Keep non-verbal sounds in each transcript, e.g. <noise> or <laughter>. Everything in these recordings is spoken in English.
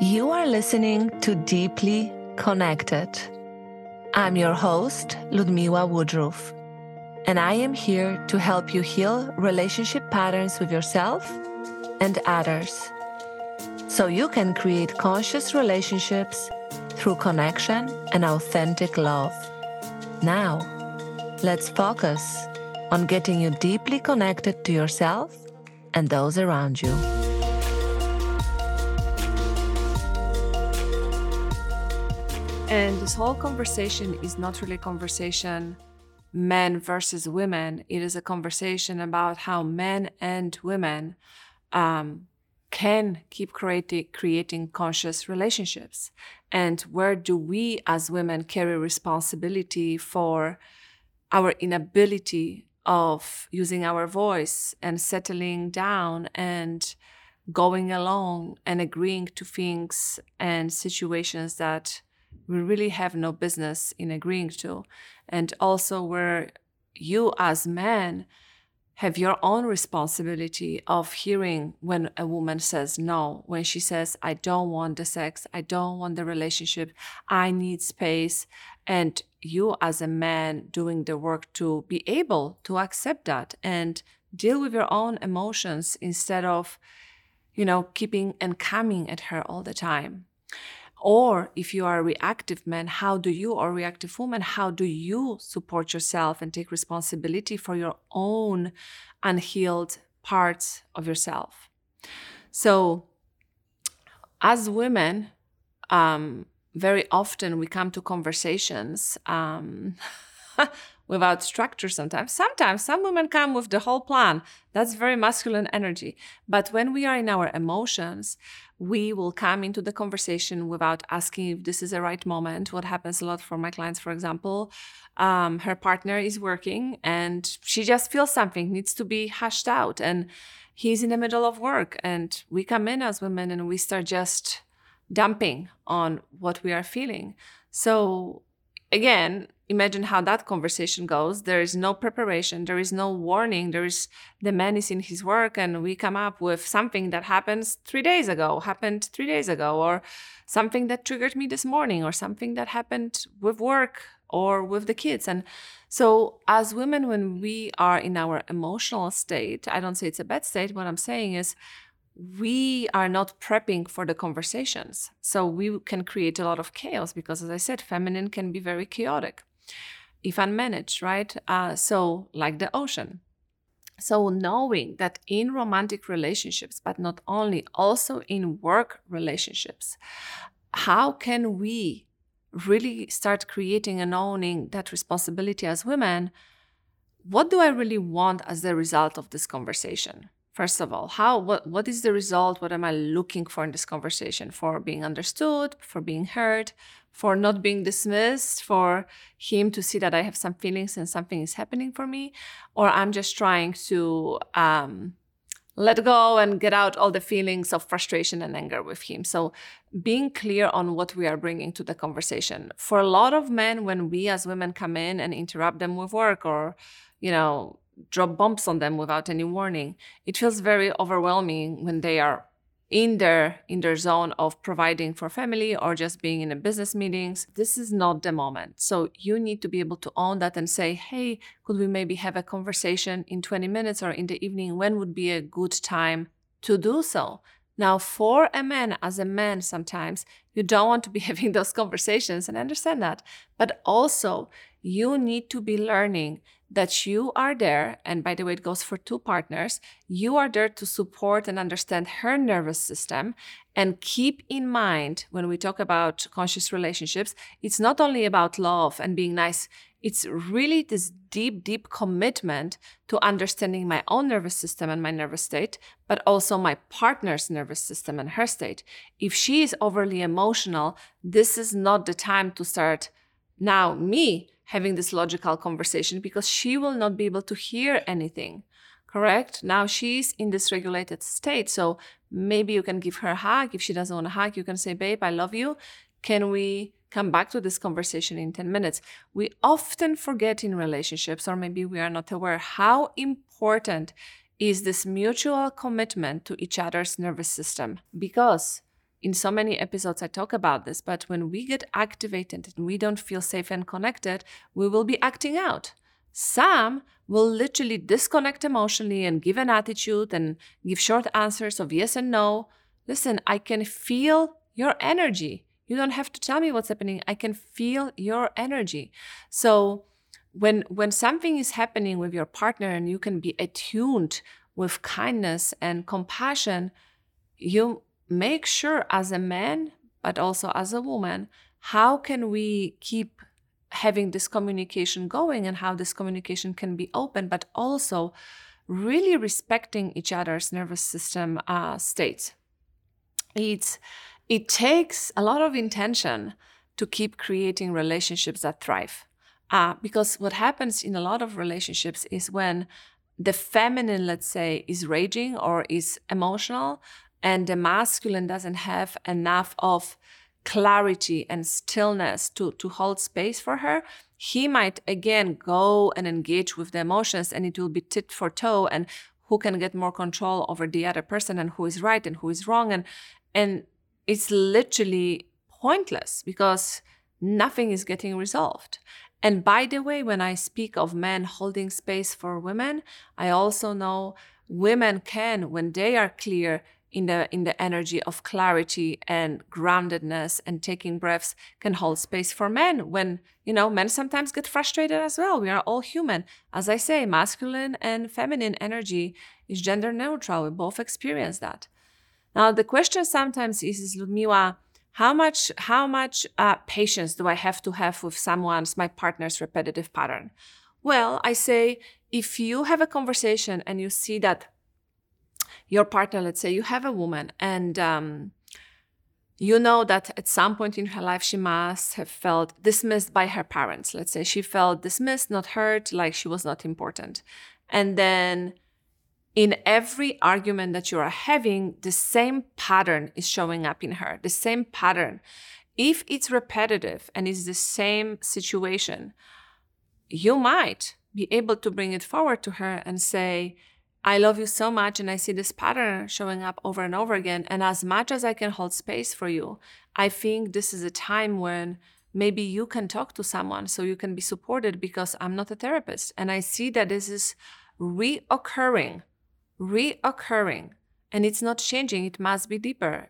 You are listening to Deeply Connected. I'm your host, Ludmila Woodruff, and I am here to help you heal relationship patterns with yourself and others so you can create conscious relationships through connection and authentic love. Now, let's focus on getting you deeply connected to yourself and those around you. And this whole conversation is not really a conversation men versus women. It is a conversation about how men and women um, can keep creating creating conscious relationships, and where do we as women carry responsibility for our inability of using our voice and settling down and going along and agreeing to things and situations that we really have no business in agreeing to. And also, where you as men have your own responsibility of hearing when a woman says no, when she says, I don't want the sex, I don't want the relationship, I need space. And you, as a man, doing the work to be able to accept that and deal with your own emotions instead of, you know, keeping and coming at her all the time. Or if you are a reactive man, how do you, or reactive woman, how do you support yourself and take responsibility for your own unhealed parts of yourself? So, as women, um, very often we come to conversations um, <laughs> without structure sometimes. Sometimes some women come with the whole plan. That's very masculine energy. But when we are in our emotions, we will come into the conversation without asking if this is the right moment. What happens a lot for my clients, for example, um, her partner is working and she just feels something needs to be hashed out, and he's in the middle of work, and we come in as women and we start just dumping on what we are feeling. So again, imagine how that conversation goes. There is no preparation, there is no warning. There is the man is in his work, and we come up with something that happens three days ago, happened three days ago, or something that triggered me this morning, or something that happened with work or with the kids. And so, as women, when we are in our emotional state, I don't say it's a bad state. What I'm saying is, we are not prepping for the conversations. So we can create a lot of chaos because, as I said, feminine can be very chaotic if unmanaged, right? Uh, so, like the ocean. So, knowing that in romantic relationships, but not only, also in work relationships, how can we really start creating and owning that responsibility as women? What do I really want as the result of this conversation? First of all how what what is the result? What am i looking for in this conversation? For being understood for being heard for not being dismissed for him to see that i have some feelings and something is happening for me? Or i'm just trying to um, let go and get out all the feelings of frustration and anger with him. So being clear on what we are bringing to the conversation. For a lot of men when we as women come in and interrupt them with work or you know drop bombs on them without any warning. It feels very overwhelming when they are in their in their zone of providing for family or just being in a business meetings. This is not the moment. So you need to be able to own that and say hey could we maybe have a conversation in 20 minutes or in the evening? When would be a good time to do so? Now for a man as a man sometimes you don't want to be <laughs> having those conversations and I understand that. But also you need to be learning that you are there, and by the way, it goes for two partners, you are there to support and understand her nervous system. And keep in mind when we talk about conscious relationships, it's not only about love and being nice, it's really this deep, deep commitment to understanding my own nervous system and my nervous state, but also my partner's nervous system and her state. If she is overly emotional, this is not the time to start now me having this logical conversation because she will not be able to hear anything. Correct? Now she's in this regulated state. So maybe you can give her a hug. If she doesn't want a hug, you can say, Babe, I love you. Can we come back to this conversation in 10 minutes? We often forget in relationships, or maybe we are not aware, how important is this mutual commitment to each other's nervous system because in so many episodes I talk about this, but when we get activated and we don't feel safe and connected, we will be acting out. Some will literally disconnect emotionally and give an attitude and give short answers of yes and no. Listen, I can feel your energy. You don't have to tell me what's happening. I can feel your energy. So when when something is happening with your partner and you can be attuned with kindness and compassion, you make sure as a man, but also as a woman, how can we keep having this communication going and how this communication can be open, but also really respecting each other's nervous system uh, states. It's it takes a lot of intention to keep creating relationships that thrive. Uh, because what happens in a lot of relationships is when the feminine, let's say, is raging or is emotional, and the masculine doesn't have enough of clarity and stillness to, to hold space for her, he might again go and engage with the emotions and it will be tit for toe and who can get more control over the other person and who is right and who is wrong and and it's literally pointless because nothing is getting resolved. And by the way, when I speak of men holding space for women, I also know women can, when they are clear in the in the energy of clarity and groundedness and taking breaths, can hold space for men. When you know, men sometimes get frustrated as well. We are all human. As I say, masculine and feminine energy is gender neutral. We both experience that. Now the question sometimes is, is Ludmila, how much how much uh, patience do i have to have with someone's my partner's repetitive pattern well i say if you have a conversation and you see that your partner let's say you have a woman and um, you know that at some point in her life she must have felt dismissed by her parents let's say she felt dismissed not heard like she was not important and then in every argument that you are having, the same pattern is showing up in her, the same pattern. If it's repetitive and it's the same situation, you might be able to bring it forward to her and say, I love you so much, and I see this pattern showing up over and over again. And as much as I can hold space for you, I think this is a time when maybe you can talk to someone so you can be supported because I'm not a therapist. And I see that this is reoccurring reoccurring and it's not changing, it must be deeper.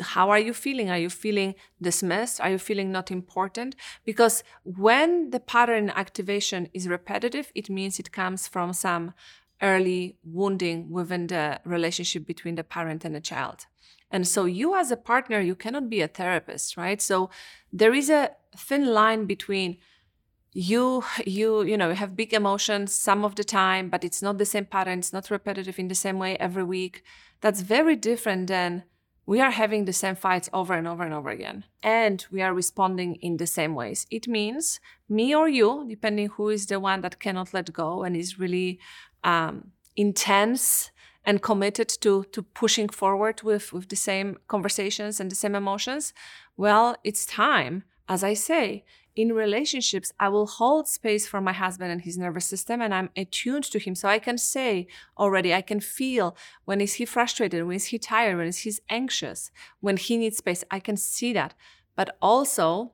How are you feeling? Are you feeling dismissed? Are you feeling not important? Because when the pattern activation is repetitive, it means it comes from some early wounding within the relationship between the parent and the child. And so you as a partner, you cannot be a therapist, right? So there is a thin line between you you you know have big emotions some of the time but it's not the same pattern it's not repetitive in the same way every week that's very different than we are having the same fights over and over and over again and we are responding in the same ways it means me or you depending who is the one that cannot let go and is really um, intense and committed to to pushing forward with with the same conversations and the same emotions well it's time as i say in relationships, I will hold space for my husband and his nervous system, and I'm attuned to him. So I can say already, I can feel when is he frustrated, when is he tired, when is he anxious, when he needs space. I can see that. But also,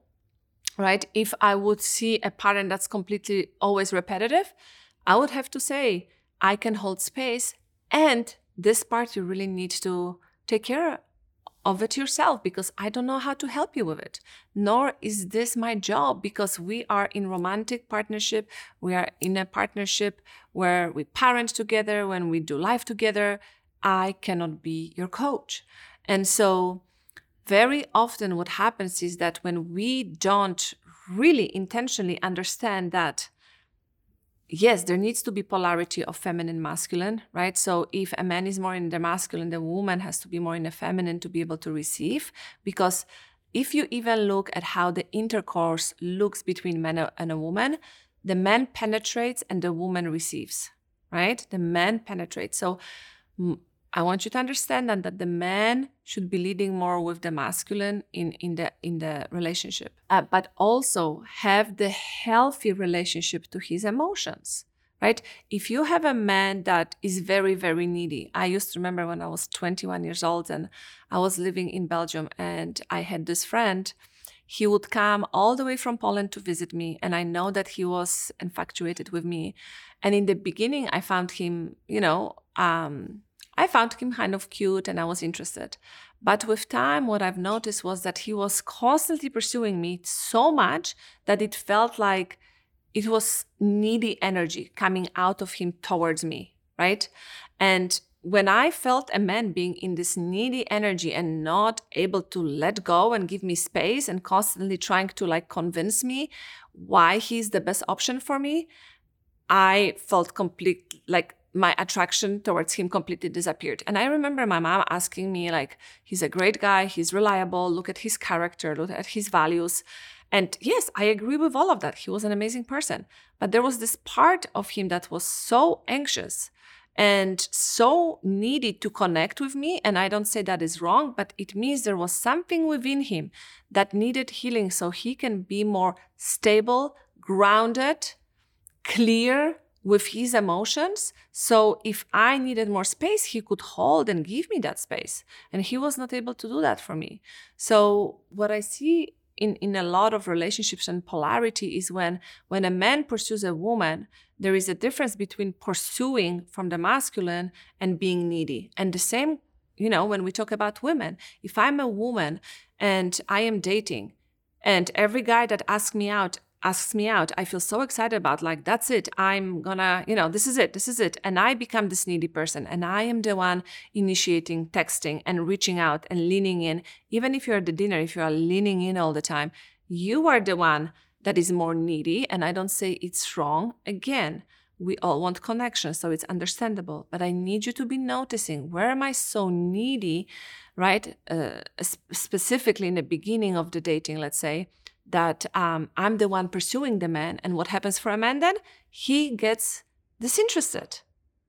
right, if I would see a pattern that's completely always repetitive, I would have to say, I can hold space, and this part you really need to take care of it yourself because I don't know how to help you with it. Nor is this my job because we are in romantic partnership. We are in a partnership where we parent together, when we do life together. I cannot be your coach. And so very often what happens is that when we don't really intentionally understand that yes, there needs to be polarity of feminine masculine, right? So if a man is more in the masculine, the woman has to be more in the feminine to be able to receive. Because if you even look at how the intercourse looks between man and a woman, the man penetrates and the woman receives, right? The man penetrates. So I want you to understand that, that the man should be leading more with the masculine in, in the in the relationship, uh, but also have the healthy relationship to his emotions, right? If you have a man that is very, very needy, I used to remember when I was 21 years old and I was living in Belgium and I had this friend. He would come all the way from Poland to visit me, and I know that he was infatuated with me. And in the beginning, I found him, you know, um, I found him kind of cute and I was interested. But with time, what I've noticed was that he was constantly pursuing me so much that it felt like it was needy energy coming out of him towards me, right? And when I felt a man being in this needy energy and not able to let go and give me space and constantly trying to like convince me why he's the best option for me, I felt complete like my attraction towards him completely disappeared. And I remember my mom asking me, like, he's a great guy, he's reliable, look at his character, look at his values. And yes, I agree with all of that. He was an amazing person. But there was this part of him that was so anxious and so needed to connect with me. And I don't say that is wrong, but it means there was something within him that needed healing so he can be more stable, grounded, clear with his emotions. So if I needed more space, he could hold and give me that space. And he was not able to do that for me. So what I see in, in a lot of relationships and polarity is when when a man pursues a woman, there is a difference between pursuing from the masculine and being needy. And the same, you know, when we talk about women, if I'm a woman and I am dating, and every guy that asks me out asks me out, I feel so excited about like that's it. I'm gonna, you know, this is it, this is it. And I become this needy person and I am the one initiating texting and reaching out and leaning in. Even if you're at the dinner, if you are leaning in all the time, you are the one that is more needy. And I don't say it's wrong. Again, we all want connection, so it's understandable. But I need you to be noticing where am I so needy, right? Uh, specifically in the beginning of the dating, let's say that um, I'm the one pursuing the man. And what happens for a man then? He gets disinterested,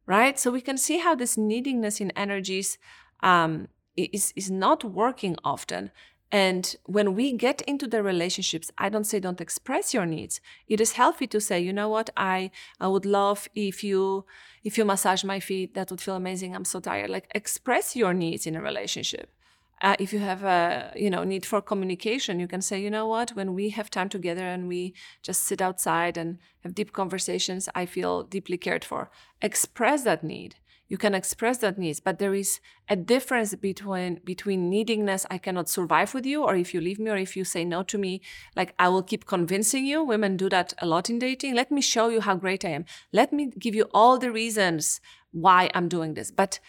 right? So we can see how this neediness in energies um, is, is not working often. And when we get into the relationships, I don't say don't express your needs. It is healthy to say, you know what, I I would love if you if you massage my feet, that would feel amazing. I'm so tired. Like express your needs in a relationship uh, if you have a you know need for communication you can say you know what? When we have time together and we just sit outside and have deep conversations i feel deeply cared for. Express that need. You can express that needs but there is a difference between between needingness i cannot survive with you or if you leave me or if you say no to me like i will keep convincing you. Women do that a lot in dating. Let me show you how great i am. Let me give you all the reasons why i'm doing this. But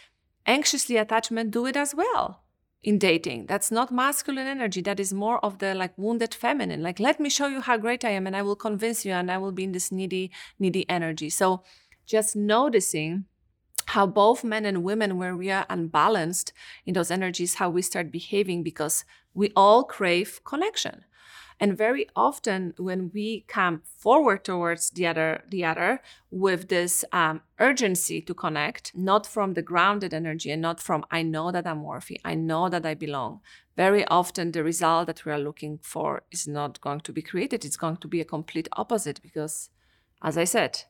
anxiously attachment do it as well in dating. That's not masculine energy. That is more of the like wounded feminine. Like, let me show you how great I am and I will convince you and I will be in this needy, needy energy. So just noticing how both men and women, where we are unbalanced in those energies, how we start behaving because we all crave connection. And very often when we come forward towards the other, the other with this um, urgency to connect, not from the grounded energy and not from I know that I'm worthy, I know that I belong. Very often the result that we are looking for is not going to be created. It's going to be a complete opposite because, as I said,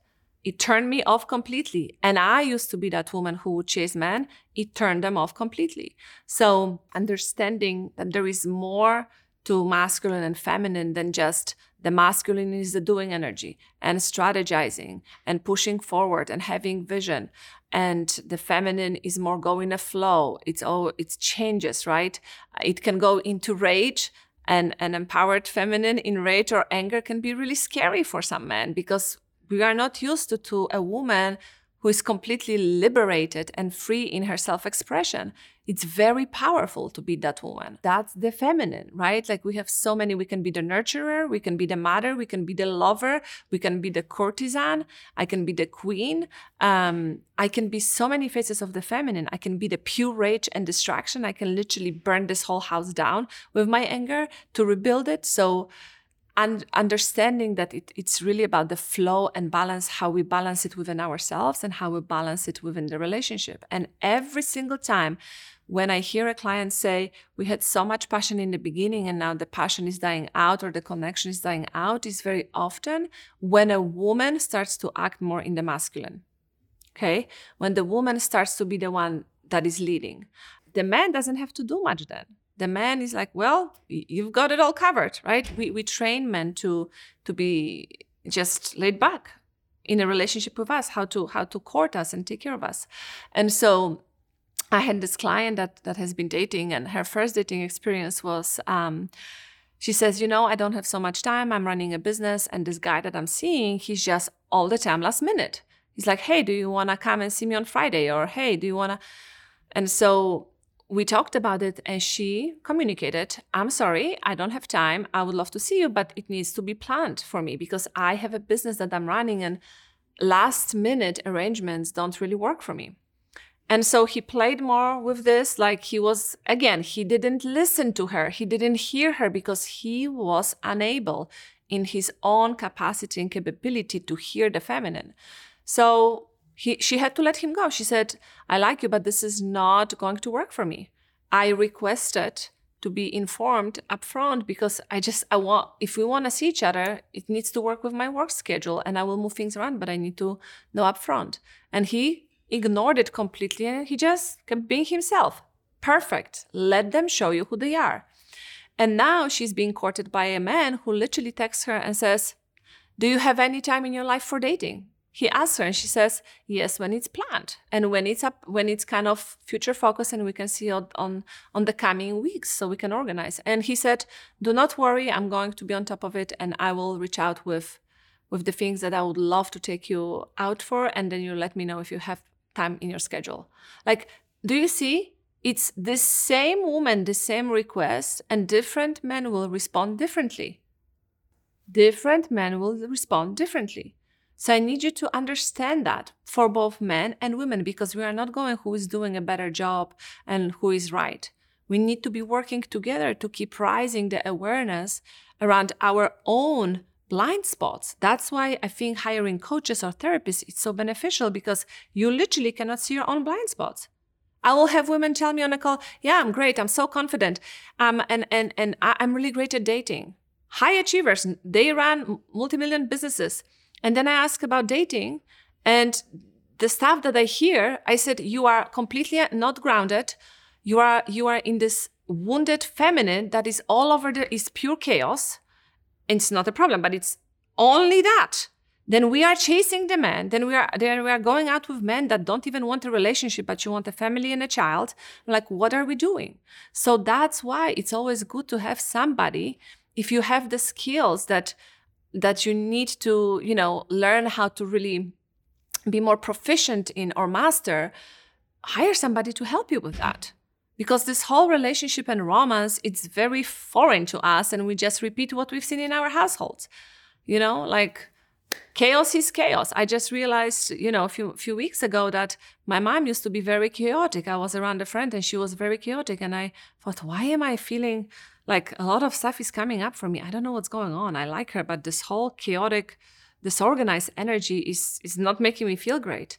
it turned me off completely. And I used to be that woman who would chase men. It turned them off completely. So understanding that there is more to masculine and feminine than just the masculine is the doing energy and strategizing and pushing forward and having vision and the feminine is more going a flow it's all it's changes right it can go into rage and an empowered feminine in rage or anger can be really scary for some men because we are not used to, to a woman who is completely liberated and free in her self expression. It's very powerful to be that woman. That's the feminine, right? Like we have so many. We can be the nurturer, we can be the mother, we can be the lover, we can be the courtesan, I can be the queen. Um, I can be so many faces of the feminine. I can be the pure rage and distraction. I can literally burn this whole house down with my anger to rebuild it. So, and understanding that it, it's really about the flow and balance how we balance it within ourselves and how we balance it within the relationship and every single time when I hear a client say, We had so much passion in the beginning and now the passion is dying out or the connection is dying out, is very often when a woman starts to act more in the masculine. Okay. When the woman starts to be the one that is leading, the man doesn't have to do much then. The man is like, Well, you've got it all covered, right? We, we train men to, to be just laid back in a relationship with us how to how to court us and take care of us and so I had this client that that has been dating, and her first dating experience was. Um, she says, you know, I don't have so much time. I'm running a business, and this guy that I'm seeing, he's just all the time last minute. He's like, hey, do you want to come and see me on Friday? Or hey, do you want to? And so we talked about it, and she communicated, I'm sorry, I don't have time. I would love to see you, but it needs to be planned for me because I have a business that I'm running, and last minute arrangements don't really work for me. And so he played more with this, like he was, again, he didn't listen to her. He didn't hear her because he was unable in his own capacity and capability to hear the feminine. So he, she had to let him go. She said, I like you, but this is not going to work for me. I requested to be informed upfront because I just, I want, if we want to see each other, it needs to work with my work schedule and I will move things around, but I need to know upfront. And he ignored it completely and he just kept being himself. Perfect. Let them show you who they are. And now she's being courted by a man who literally texts her and says, Do you have any time in your life for dating? He asks her and she says, Yes, when it's planned and when it's up when it's kind of future focus and we can see on, on, on the coming weeks so we can organize. And he said, Do not worry, I'm going to be on top of it and I will reach out with with the things that I would love to take you out for, and then you let me know if you have time in your schedule. Like, do you see? It's the same woman, the same request, and different men will respond differently. Different men will respond differently. So I need you to understand that for both men and women because we are not going who is doing a better job and who is right. We need to be working together to keep rising the awareness around our own blind spots. That's why I think hiring coaches or therapists is so beneficial because you literally cannot see your own blind spots. I will have women tell me on a call, "Yeah, I'm great. I'm so confident. Um, and and and I'm really great at dating." High achievers, they run multi-million businesses. And then I ask about dating, and the stuff that I hear, I said, "You are completely not grounded. You are you are in this wounded feminine that is all over the is pure chaos." it's not a problem, but it's only that. Then we are chasing the man. Then we are then we are going out with men that don't even want a relationship, but you want a family and a child. Like, what are we doing? So that's why it's always good to have somebody if you have the skills that that you need to, you know, learn how to really be more proficient in or master, hire somebody to help you with that. Because this whole relationship and romance it's very foreign to us and we just repeat what we've seen in our households. You know like chaos is chaos. I just realized you know a few few weeks ago that my mom used to be very chaotic. I was around a friend and she was very chaotic and i thought why am i feeling like a lot of stuff is coming up for me? I don't know what's going on. I like her but this whole chaotic disorganized energy is is not making me feel great.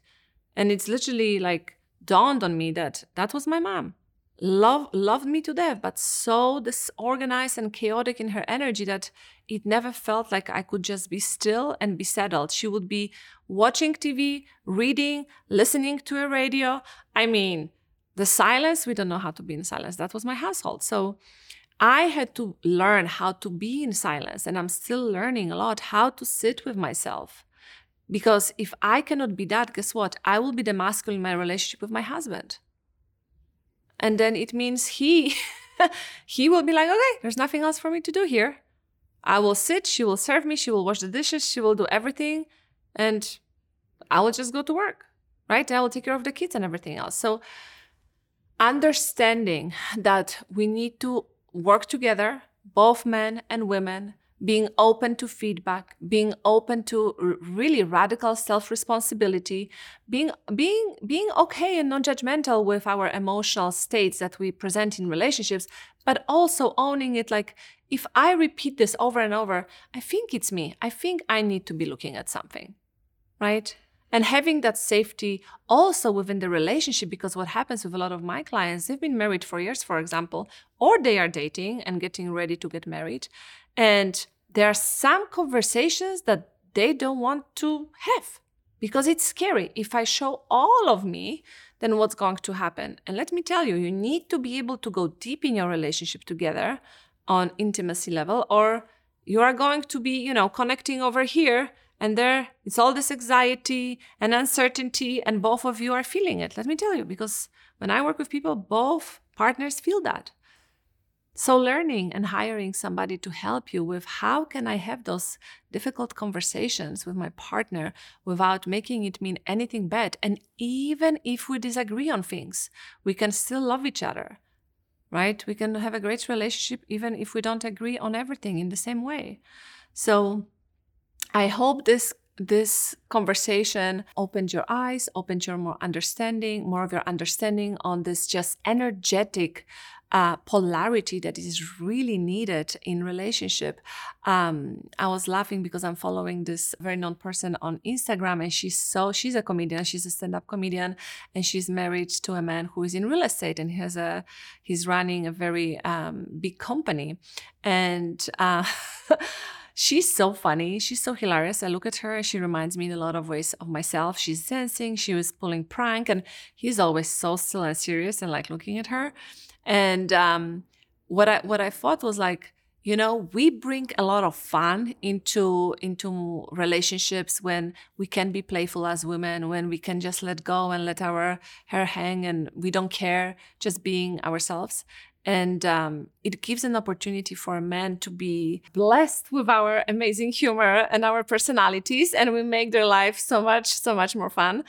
And it's literally like dawned on me that that was my mom love loved me to death but so disorganized and chaotic in her energy that it never felt like i could just be still and be settled. She would be watching tv reading listening to a radio. I mean the silence we don't know how to be in silence. That was my household. So i had to learn how to be in silence and i'm still learning a lot how to sit with myself. Because if i cannot be that guess what? I will be the masculine in my relationship with my husband and then it means he <laughs> he will be like okay there's nothing else for me to do here. I will sit she will serve me she will wash the dishes she will do everything and i will just go to work right? I will take care of the kids and everything else. So understanding that we need to work together both men and women being open to feedback being open to r- really radical self-responsibility being being being okay and non-judgmental with our emotional states that we present in relationships but also owning it like if i repeat this over and over i think it's me. I think i need to be looking at something right? And having that safety also within the relationship because what happens with a lot of my clients they've been married for years for example or they are dating and getting ready to get married and there are some conversations that they don't want to have because it's scary. If i show all of me then what's going to happen? And let me tell you you need to be able to go deep in your relationship together on intimacy level or you are going to be you know connecting over here and there. It's all this anxiety and uncertainty and both of you are feeling it. Let me tell you because when i work with people both partners feel that so learning and hiring somebody to help you with how can i have those difficult conversations with my partner without making it mean anything bad? And even if we disagree on things we can still love each other right? We can have a great relationship even if we don't agree on everything in the same way. So I hope this this conversation opened your eyes, opened your more understanding, more of your understanding on this just energetic uh, polarity that is really needed in relationship. Um, I was laughing because I'm following this very known person on Instagram, and she's so she's a comedian, she's a stand-up comedian, and she's married to a man who is in real estate, and he has a he's running a very um, big company, and. Uh, <laughs> she's so funny. She's so hilarious. I look at her, she reminds me in a lot of ways of myself. She's dancing, she was pulling prank, and he's always so still and serious and like looking at her. And um, what I what I thought was like, you know, we bring a lot of fun into into relationships when we can be playful as women, when we can just let go and let our hair hang and we don't care, just being ourselves and um, it gives an opportunity for a man to be blessed with our amazing humor and our personalities and we make their life so much so much more fun.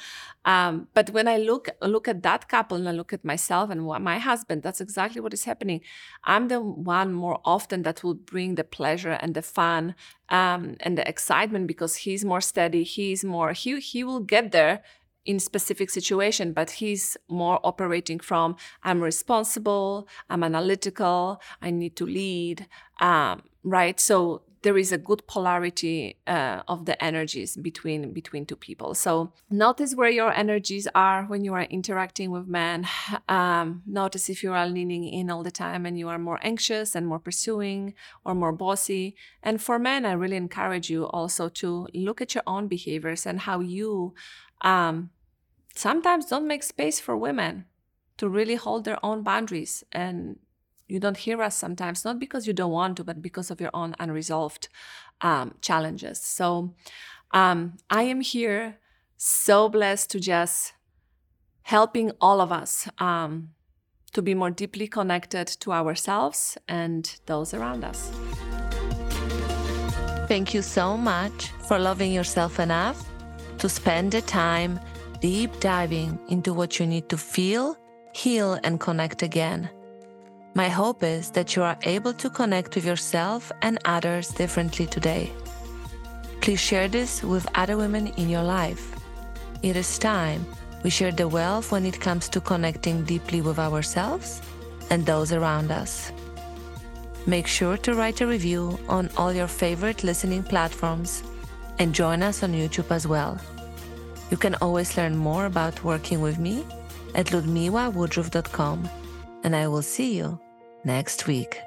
Um, but when i look look at that couple and i look at myself and my husband that's exactly what is happening. I'm the one more often that will bring the pleasure and the fun um, and the excitement because he's more steady he's more he, he will get there in specific situation but he's more operating from i'm responsible i'm analytical i need to lead um, right? So there is a good polarity uh, of the energies between between two people. So notice where your energies are when you are interacting with men. <sighs> Um, notice if you are leaning in all the time and you are more anxious and more pursuing or more bossy. And for men i really encourage you also to look at your own behaviors and how you um, sometimes don't make space for women to really hold their own boundaries and you don't hear us sometimes not because you don't want to but because of your own unresolved um, challenges. So um, i am here so blessed to just helping all of us um, to be more deeply connected to ourselves and those around us. Thank you so much for loving yourself enough to spend the time deep diving into what you need to feel, heal, and connect again. My hope is that you are able to connect with yourself and others differently today. Please share this with other women in your life. It is time we share the wealth when it comes to connecting deeply with ourselves and those around us. Make sure to write a review on all your favorite listening platforms and join us on YouTube as well. You can always learn more about working with me at ludmilawoodruff.com, and I will see you next week.